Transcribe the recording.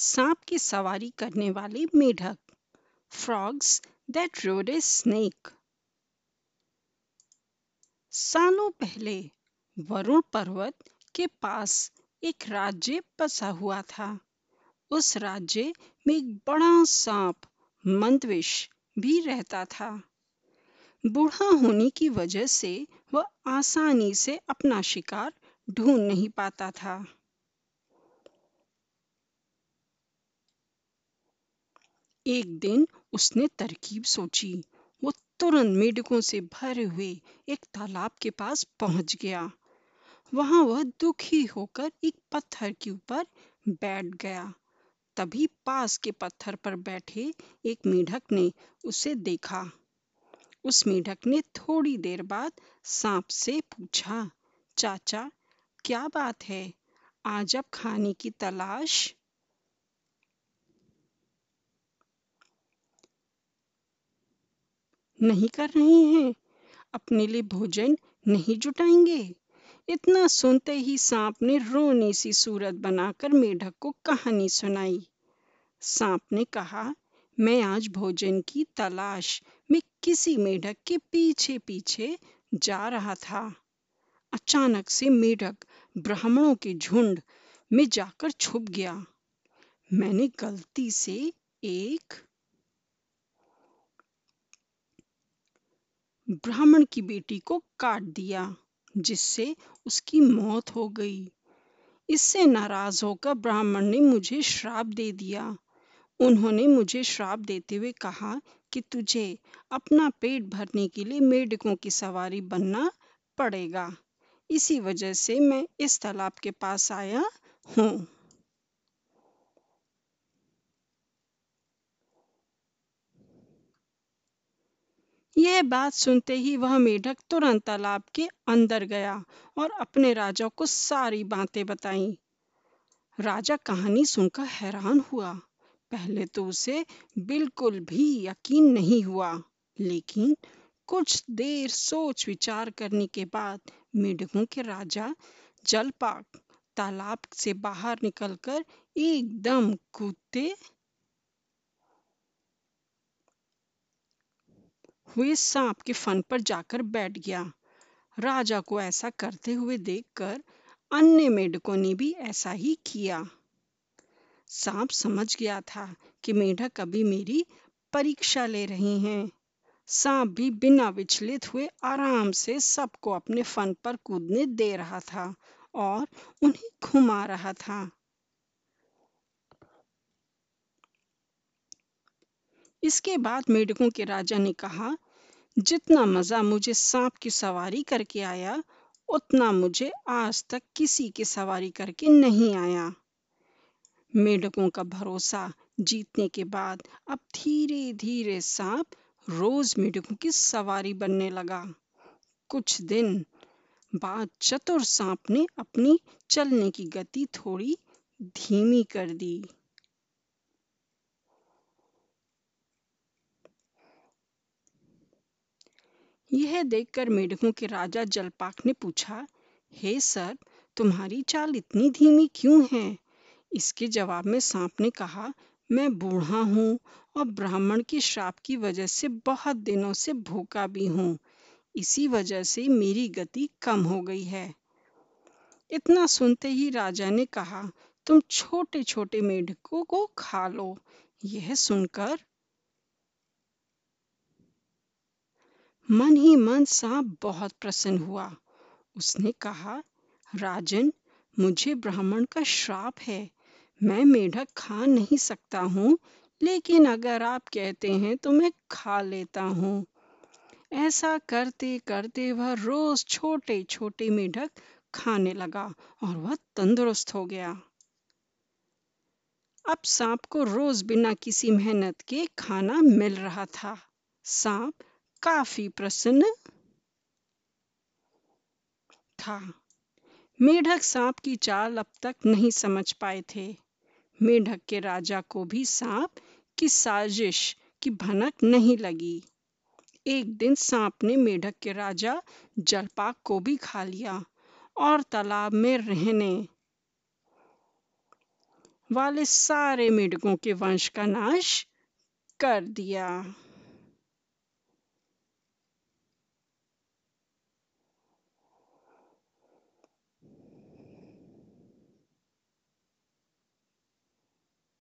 सांप की सवारी करने वाले मेढक frogs that rode a snake सालों पहले वरुण पर्वत के पास एक राज्य बसा हुआ था। उस राज्य में एक बड़ा सांप मंदविश भी रहता था। बूढ़ा होने की वजह से वह आसानी से अपना शिकार ढूंढ नहीं पाता था। एक दिन उसने तरकीब सोची। वो तुरंत मेढकों से भरे हुए एक तालाब के पास पहुँच गया। वहाँ वह दुखी होकर एक पत्थर के ऊपर बैठ गया। तभी पास के पत्थर पर बैठे एक मेढक ने उसे देखा। उस मेढक ने थोड़ी देर बाद सांप से पूछा, चाचा, क्या बात है? आज अब खाने की तलाश नहीं कर रहे हैं। अपने लिए भोजन नहीं जुटाएँगे। इतना सुनते ही सांप ने रोनी सी सूरत बनाकर मेढक को कहानी सुनाई। सांप ने कहा, मैं आज भोजन की तलाश में किसी मेढक के पीछे पीछे जा रहा था। अचानक से मेढक ब्राह्मणों के झुंड में जाकर छुप गया। मैंने गलती से एक ब्राह्मण की बेटी को काट दिया, जिससे उसकी मौत हो गई। इससे नाराज़ होकर ब्राह्मण ने मुझे श्राप दे दिया। उन्होंने मुझे श्राप देते हुए कहा कि तुझे अपना पेट भरने के लिए मेढकों की सवारी बनना पड़ेगा। इसी वजह से मैं इस तालाब के पास आया हूँ। यह बात सुनते ही वह मेढक तुरंत तालाब के अंदर गया और अपने राजा को सारी बातें बताई। राजा कहानी सुनकर हैरान हुआ। पहले तो उसे बिल्कुल भी यकीन नहीं हुआ, लेकिन कुछ देर सोच विचार करने के बाद मेढकों के राजा जलपाक तालाब से बाहर निकलकर एकदम कूदते हुए सांप के फन पर जाकर बैठ गया। राजा को ऐसा करते हुए देखकर अन्य मेढकों ने भी ऐसा ही किया। सांप समझ गया था कि मेढक अभी मेरी परीक्षा ले रहे हैं। सांप भी बिना विचलित हुए आराम से सबको अपने फन पर कूदने दे रहा था और उन्हें घुमा रहा था। इसके बाद मेढकों के राजा ने कहा, जितना मज़ा मुझे सांप की सवारी करके आया, उतना मुझे आज तक किसी की सवारी करके नहीं आया। मेढकों का भरोसा जीतने के बाद अब धीरे धीरे सांप रोज मेढकों की सवारी बनने लगा। कुछ दिन बाद चतुर सांप ने अपनी चलने की गति थोड़ी धीमी कर दी। यह देखकर मेढकों के राजा जलपाक ने पूछा, हे सर, तुम्हारी चाल इतनी धीमी क्यों है? इसके जवाब में सांप ने कहा, मैं बूढ़ा हूँ और ब्राह्मण के श्राप की वजह से बहुत दिनों से भूखा भी हूँ। इसी वजह से मेरी गति कम हो गई है। इतना सुनते ही राजा ने कहा, तुम छोटे छोटे मेढकों को खा लो। यह सुनकर मन ही मन सांप बहुत प्रसन्न हुआ। उसने कहा, राजन, मुझे ब्राह्मण का श्राप है। मैं मेढक खा नहीं सकता हूँ, लेकिन अगर आप कहते हैं तो मैं खा लेता हूँ। ऐसा करते करते वह रोज छोटे छोटे मेढक खाने लगा और वह तंदुरुस्त हो गया। अब सांप को रोज बिना किसी मेहनत के खाना मिल रहा था। सांप काफ़ी प्रसन्न था। मेढक सांप की चाल अब तक नहीं समझ पाए थे। मेढक के राजा को भी सांप की साजिश की भनक नहीं लगी। एक दिन सांप ने मेढक के राजा जलपाक को भी खा लिया और तालाब में रहने वाले सारे मेढकों के वंश का नाश कर दिया।